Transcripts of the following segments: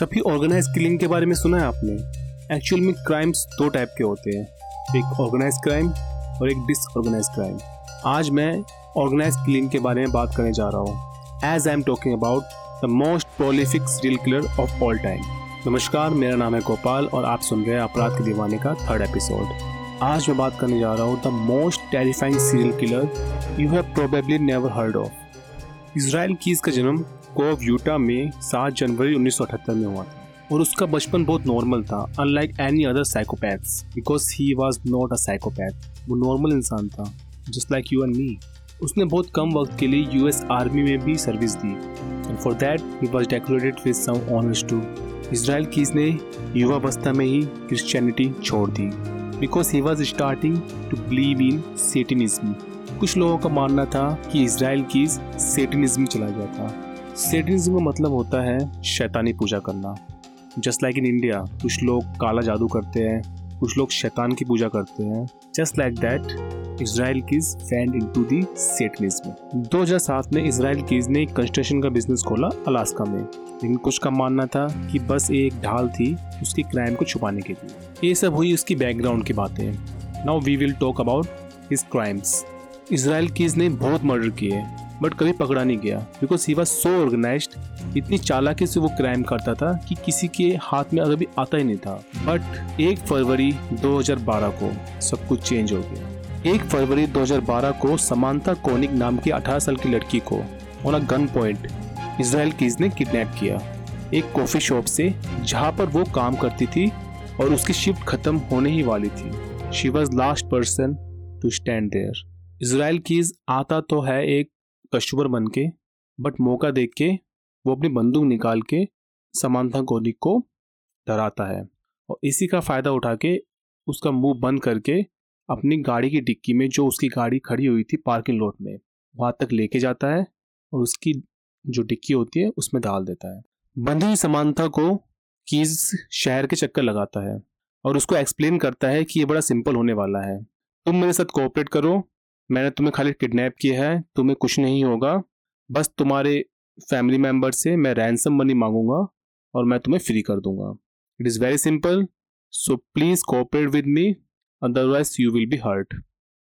कभी organise killing के बारे में सुना है आपने? एक्चुअल में क्राइम्स दो टाइप के होते हैं। एक ऑर्गेनाइज क्राइम और एक डिसऑर्गेनाइज क्राइम आज मैं ऑर्गेनाइज किलिंग के बारे में बात करने जा रहा हूँ। As I am talking about the most prolific serial killer of all time नमस्कार, मेरा नाम है गोपाल और आप सुन रहे हैं अपराध के दीवाने का थर्ड एपिसोड आज मैं बात करने जा रहा हूँ the most terrifying serial killer you have probably never heard of Israel Keyes का जन्म कोव यूटा में 7 जनवरी 1978 में हुआ था। और उसका बचपन बहुत नॉर्मल था unlike any other psychopaths because he was not a psychopath वो नॉर्मल इंसान था just like you and me उसने बहुत कम वक्त के लिए यूएस आर्मी में भी service the. And for that he was decorated with some honours too Israel Keyes ने युवावस्था में ही क्रिश्चियनिटी छोड़ दी। Because he was starting to believe in Satanism कुछ लोगों का मानना था कि इसराइल कीज सेटिनिज्म चला गया था। सेटिज्म का मतलब होता है शैतानी पूजा करना। जस्ट लाइक इन इंडिया कुछ लोग काला जादू करते हैं, कुछ लोग शैतान की पूजा करते हैं। Just like that Israel Keyes found in to the Satanism दो हज़ार सात में इसराइल कीज ने एक कंस्ट्रक्शन का बिज़नेस खोला अलास्का में। लेकिन कुछ का मानना था कि बस एक ढाल थी उसकी क्राइम को छुपाने के लिए। ये सब हुई उसकी बैकग्राउंड की बातें। Now we will talk about his crimes Israel Keyes ने बहुत मर्डर किए। बट कभी पकड़ा नहीं गया। Because he was so organise इतनी चालाकी से वो क्राइम करता था कि किसी के हाथ में अभी आता ही नहीं था। बट एक फरवरी 2012 को सब कुछ चेंज हो गया। एक फरवरी 2012 को समानता कोनिक नाम की 18 साल की लड़की को on a gun point Israel Keyes ने किडनैप किया। एक कॉफ़ी शॉप से, जहाँ पर वो काम करती थी और उसकी शिफ्ट खत्म होने ही वाली थी। She was last person to stand there Israel Keyes आता तो है एक कस्टमर बन के बट मौका देख के वो अपनी बंदूक निकाल के समानता कोनिक को डराता है। और इसी का फ़ायदा उठा के उसका मुँह बंद करके अपनी गाड़ी की डिक्की में जो उसकी गाड़ी खड़ी हुई थी पार्किंग लॉट में, वहाँ तक लेके जाता है और उसकी जो डिक्की होती है उसमें डाल देता है। बंदी समानता को कीज शहर के चक्कर लगाता है और उसको एक्सप्लेन करता है कि ये बड़ा सिंपल होने वाला है। तुम मेरे साथ कोऑपरेट करो मैंने तुम्हें खाली किडनैप किया है, तुम्हें कुछ नहीं होगा। बस तुम्हारे फैमिली मेंबर से मैं रैंसम मनी मांगूँगा और मैं तुम्हें फ्री कर दूँगा। It is very simple so please cooperate with me otherwise you will be hurt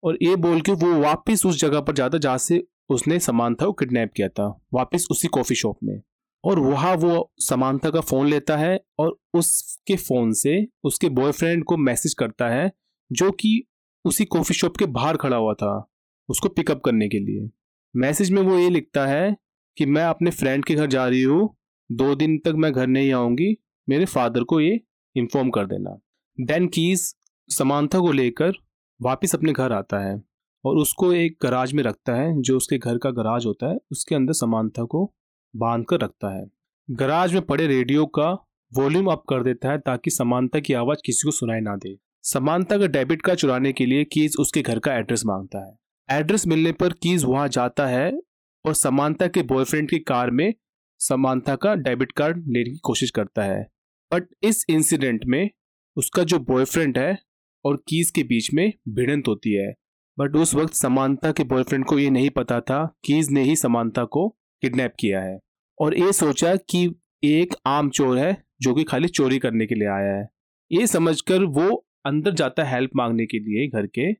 और ये बोल के वो वापस उस जगह पर जाता जहाँ से उसने समानता को किडनैप किया था, वापस उसी कॉफ़ी शॉप में। और वहाँ वो समानता का फ़ोन लेता है और उसके फ़ोन से उसके बॉयफ्रेंड को मैसेज करता है, जो कि उसी कॉफ़ी शॉप के बाहर खड़ा हुआ था। उसको पिकअप करने के लिए। मैसेज में वो ये लिखता है कि मैं अपने फ्रेंड के घर जा रही हूँ। दो दिन तक मैं घर नहीं आऊँगी। मेरे फादर को ये इन्फॉर्म कर देना। देन कीज समानता को लेकर वापस अपने घर आता है और उसको एक गराज में रखता है, जो उसके घर का गराज होता है। उसके अंदर समानता को बाँध कर रखता है। गराज में पड़े रेडियो का वॉल्यूम अप कर देता है, ताकि समानता की आवाज़ किसी को सुनाई ना दे। समानता का डेबिट कार्ड चुराने के लिए कीज उसके घर का एड्रेस माँगता है। एड्रेस मिलने पर कीज वहाँ जाता है और समानता के बॉयफ्रेंड की कार में समानता का डेबिट कार्ड लेने की कोशिश करता है। बट इस इंसिडेंट में उसका जो बॉयफ्रेंड है और कीज के बीच में भिड़ंत होती है। बट उस वक्त समानता के बॉयफ्रेंड को ये नहीं पता था, कीज ने ही समानता को किडनैप किया है। और ये सोचा कि एक आम चोर है जो कि खाली चोरी करने के लिए आया है। ये समझकर वो अंदर जाता है हेल्प मांगने के लिए घर के।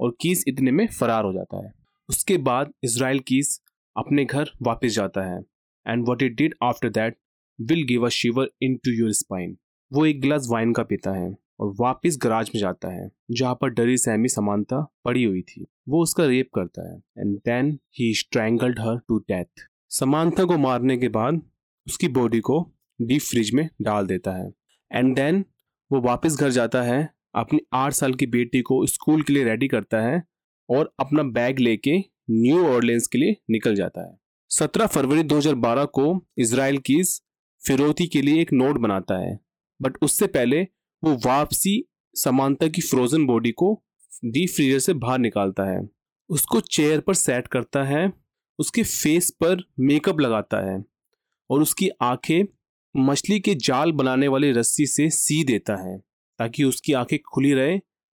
और कीस इतने में फरार हो जाता है। उसके बाद इसराइल कीस अपने घर वापस जाता है। And what it did after that will give a shiver in to your spine वो एक गिलास वाइन का पीता है और वापस गराज में जाता है, जहाँ पर डरी सहमी समानता पड़ी हुई थी। वो उसका रेप करता है। And then he strangled her to death Samantha को मारने के बाद उसकी बॉडी को डीप फ्रिज में डाल देता है। एंड देन वो वापस घर जाता है अपनी आठ साल की बेटी को स्कूल के लिए रेडी करता है और अपना बैग लेके न्यू ऑर्लियंस के लिए निकल जाता है। 17 फरवरी 2012 को इसराइल की फिरौती के लिए एक नोट बनाता है बट उससे पहले वो वापसी समानता की फ्रोजन बॉडी को डीप फ्रीजर से बाहर निकालता है। उसको चेयर पर सेट करता है, उसके फेस पर मेकअप लगाता है और उसकी आँखें मछली के जाल बनाने वाली रस्सी से सी देता है। ताकि उसकी आँखें खुली रहे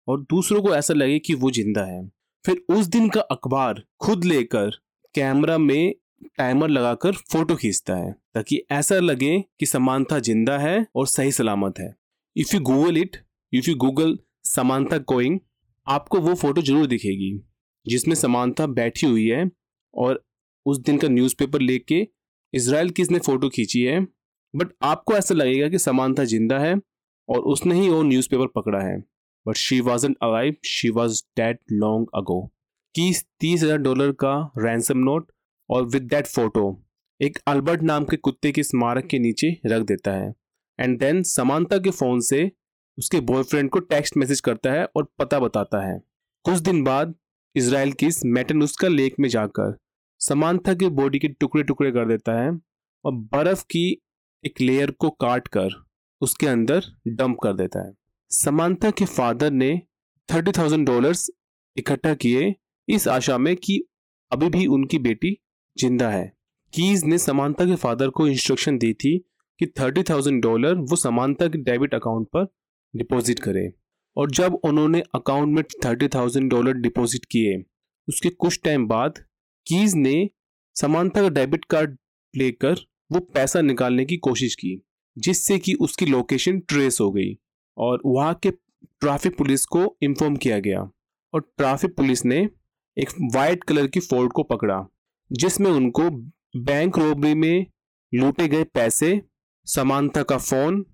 और दूसरों को ऐसा लगे कि वो ज़िंदा है। फिर उस दिन का अखबार खुद लेकर कैमरा में टाइमर लगाकर फ़ोटो खींचता है, ताकि ऐसा लगे कि समानता ज़िंदा है और सही सलामत है। If you Google it if you Google Samantha Koenig, आपको वो फ़ोटो ज़रूर दिखेगी, जिसमें समानता बैठी हुई है और उस दिन का न्यूज़पेपर लेके इसराइल की इसने फ़ोटो खींची है। बट आपको ऐसा लगेगा कि समानता ज़िंदा है और उसने ही वो न्यूज़पेपर पकड़ा है। But she was alive she was dead long ago की तीस हज़ार डॉलर का रैंसम नोट और विद दैट फ़ोटो एक अल्बर्ट नाम के कुत्ते के स्मारक के नीचे रख देता है। एंड देन समानता के फ़ोन से उसके बॉयफ्रेंड को टेक्स्ट मैसेज करता है और पता बताता है। कुछ दिन बाद इसराइल की मेटनुस्का लेक में जाकर समानता के बॉडी के टुकड़े टुकड़े कर देता है और बर्फ़ की एक लेयर को काट कर उसके अंदर डंप कर देता है। समानता के फादर ने थर्टी थाउज़ेंड डॉलर्स इकट्ठा किए इस आशा में कि अभी भी उनकी बेटी ज़िंदा है। कीज ने समानता के फादर को इंस्ट्रक्शन दी थी कि थर्टी थाउज़ेंड डॉलर वो समानता के डेबिट अकाउंट पर डिपॉजिट करे। और जब उन्होंने अकाउंट में थर्टी थाउज़ेंड डॉलर डिपॉजिट किए, उसके कुछ टाइम बाद कीज ने समानता का डेबिट कार्ड लेकर वो पैसा निकालने की कोशिश की। जिससे कि उसकी लोकेशन ट्रेस हो गई और वहाँ के ट्रैफ़िक पुलिस को इन्फॉर्म किया गया। और ट्रैफ़िक पुलिस ने एक वाइट कलर की फोर्ड को पकड़ा, जिसमें उनको बैंक रोबरी में लूटे गए पैसे, समानता का फ़ोन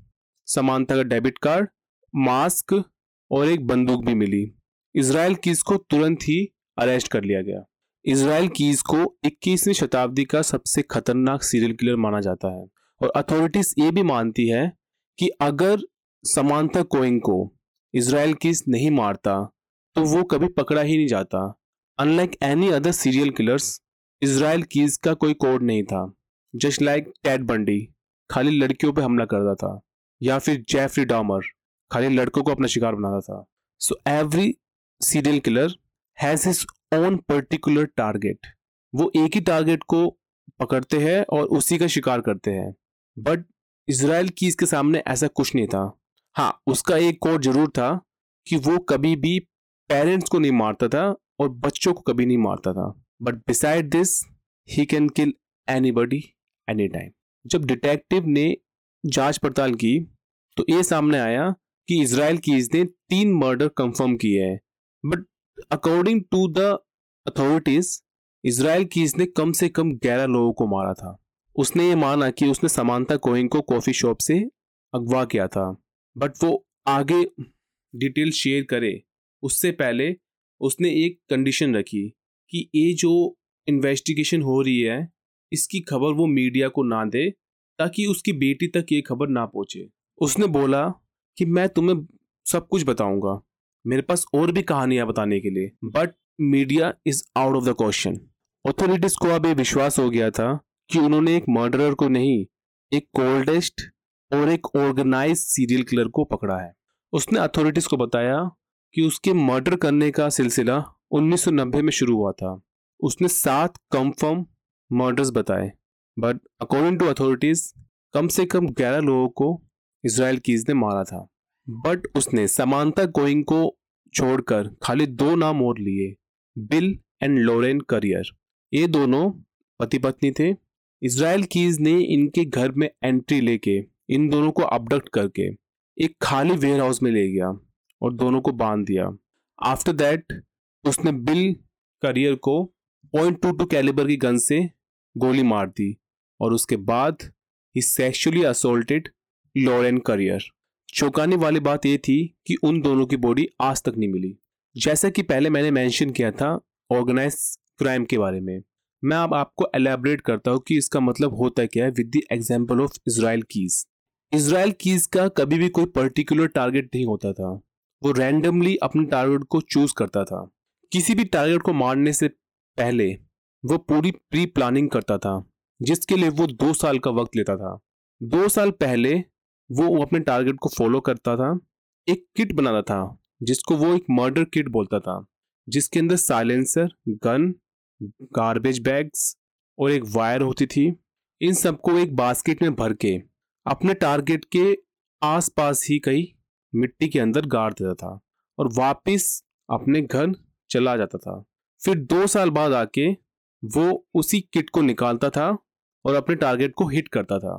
समानता का डेबिट कार्ड मास्क और एक बंदूक भी मिली। इसराइल कीज को तुरंत ही अरेस्ट कर लिया गया। इसराइल कीज को 21वीं शताब्दी का सबसे खतरनाक सीरियल किलर माना जाता है। और अथॉरिटीज ये भी मानती है कि अगर समानता कोइंग को इसराइल कीज नहीं मारता तो वो कभी पकड़ा ही नहीं जाता। Unlike any other serial killers Israel Keyes का कोई कोड नहीं था। जस्ट लाइक टैड बंडी खाली लड़कियों पे हमला करता था, या फिर जेफरी डॉमर खाली लड़कों को अपना शिकार बनाता था। So every serial killer has his own particular target वो एक ही टारगेट को पकड़ते हैं और उसी का शिकार करते हैं। बट इसराइल की इसके सामने ऐसा कुछ नहीं था। हाँ उसका एक कोड ज़रूर था कि वो कभी भी पेरेंट्स को नहीं मारता था और बच्चों को कभी नहीं मारता था। But beside this he can kill anybody any time जब डिटेक्टिव ने जाँच पड़ताल की तो ये सामने आया कि इसराइल की इसने तीन मर्डर कंफर्म किए हैं। But according to the authorities Israel Keyes इसने कम से कम ग्यारह लोगों को मारा था। उसने ये माना कि उसने समानता कोइंग को कॉफ़ी शॉप से अगवा किया था। बट वो आगे डिटेल शेयर करे। उससे पहले उसने एक कंडीशन रखी कि ये जो इन्वेस्टिगेशन हो रही है, इसकी खबर वो मीडिया को ना दे, ताकि उसकी बेटी तक ये खबर ना पहुँचे। उसने बोला कि मैं तुम्हें सब कुछ बताऊँगा। मेरे पास और भी कहानियाँ बताने के लिए। But media is out of the question authorities को अब ये विश्वास हो गया था कि उन्होंने एक मर्डरर को नहीं, एक कोल्डेस्ट और एक ऑर्गेनाइज सीरियल किलर को पकड़ा है। उसने अथॉरिटीज को बताया कि उसके मर्डर करने का सिलसिला 1990 में शुरू हुआ था। उसने सात कंफर्म मर्डर्स बताए बट अकॉर्डिंग टू अथॉरिटीज कम से कम 11 लोगों को इसराइल कीज ने मारा था। बट उसने समानता गोइंग को छोड़कर खाली दो नाम और लिए बिल एंड लोरेन करियर ये दोनों पति पत्नी थे इसराइल कीज ने इनके घर में एंट्री लेके, इन दोनों को अपडक्ट करके, एक खाली वेयर हाउस में ले गया और दोनों को बाँध दिया। आफ्टर दैट उसने बिल करियर को पॉइंट टू टू कैलिबर की गन से गोली मार दी और उसके बाद he sexually assaulted Lauren Currier चौंकाने वाली बात यह थी कि उन दोनों की बॉडी आज तक नहीं मिली। जैसा कि पहले मैंने मेंशन किया था ऑर्गेनाइज क्राइम के बारे में। मैं अब आपको एलेबरेट करता हूँ कि इसका मतलब होता क्या है with the example of Israel Keyes Israel Keyes का कभी भी कोई पर्टिकुलर टारगेट नहीं होता था। वो रैंडमली अपने टारगेट को चूज़ करता था। किसी भी टारगेट को मारने से पहले वो पूरी प्री प्लानिंग करता था, जिसके लिए वो दो साल का वक्त लेता था। दो साल पहले वो अपने टारगेट को फॉलो करता था। एक किट बनाता था, जिसको वो एक मर्डर किट बोलता था, जिसके अंदर साइलेंसर गन गार्बेज बैग्स और एक वायर होती थी, इन सबको एक बास्केट में भर के, अपने टारगेट के आसपास ही कहीं मिट्टी के अंदर गाड़ देता था और वापस अपने घर चला जाता था। फिर दो साल बाद आके वो उसी किट को निकालता था और अपने टारगेट को हिट करता था।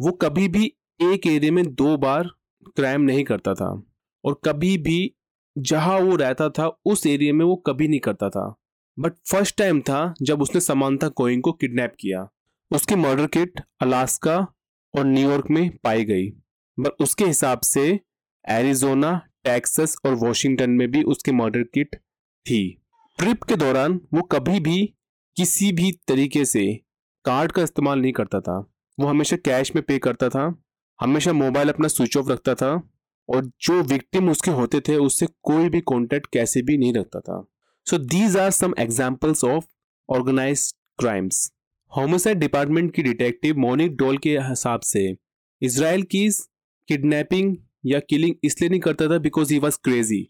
वो कभी भी एक एरिया में दो बार क्राइम नहीं करता था और कभी भी जहाँ वो रहता था, उस एरिया में वो कभी नहीं करता था। बट फ़र्स्ट टाइम था जब उसने समानता कोइंग को किडनैप किया। उसकी मर्डर किट अलास्का और न्यूयॉर्क में पाई गई बट उसके हिसाब से एरिजोना, टेक्सास और वॉशिंगटन में भी उसकी मर्डर किट थी। ट्रिप के दौरान वो कभी भी किसी भी तरीके से कार्ड का इस्तेमाल नहीं करता था। वो हमेशा कैश में पे करता था, हमेशा मोबाइल अपना स्विच ऑफ़ रखता था और जो विक्टिम उसके होते थे उससे कोई भी कॉन्टेक्ट कैसे भी नहीं रखता था। So these are some examples of organise crimes homicide department की डिटेक्टिव मोनिक डोल के हिसाब से इसराइल की किडनैपिंग या किलिंग इसलिए नहीं करता था बिकॉज़ ही वॉज़ क्रेजी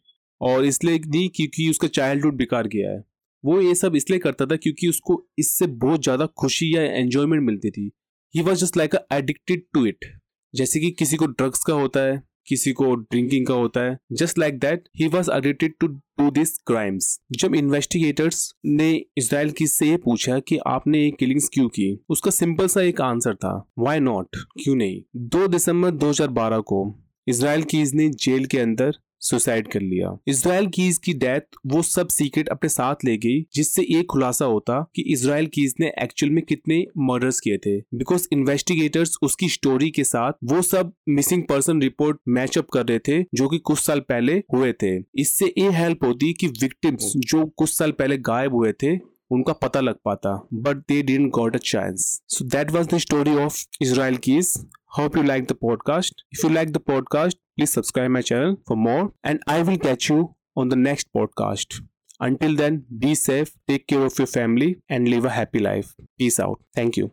और इसलिए नहीं क्योंकि उसका चाइल्डहुड बिकार गया है। वो ये सब इसलिए करता था क्योंकि उसको इससे बहुत ज़्यादा खुशी या एन्जॉयमेंट मिलती थी। He was just like a addicted to it जैसे कि किसी को ड्रग्स का होता है किसी को ड्रिंकिंग का होता है। Just like that he was addicted to do this crimes जब इन्वेस्टिगेटर्स ने इसराइल की से पूछा कि आपने ये किलिंग्स क्यों की, उसका सिंपल सा एक आंसर था वाई नॉट क्यों नहीं? 2 दिसंबर 2012 को इसराइल कीज ने जेल के अंदर सुसाइड कर लिया। इसराइल कीज की डेथ वो सब सीक्रेट अपने साथ ले गई जिससे ये खुलासा होता कि इसराइल कीज ने एक्चुअल में कितने मर्डर्स किए थे। बिकॉज़ इन्वेस्टिगेटर्स उसकी स्टोरी के साथ वो सब missing person report match up कर रहे थे जो कि कुछ साल पहले हुए थे। इससे ये हेल्प होती कि विक्टिम्स जो कुछ साल पहले गायब हुए थे उनका पता लग पाता। But they didn't got a chance so that was the story of Israel Keyes Hope you like the podcast. If you like the podcast, please subscribe my channel for more and I will catch you on the next podcast. Until then, be safe, take care of your family and live a happy life. Peace out. Thank you.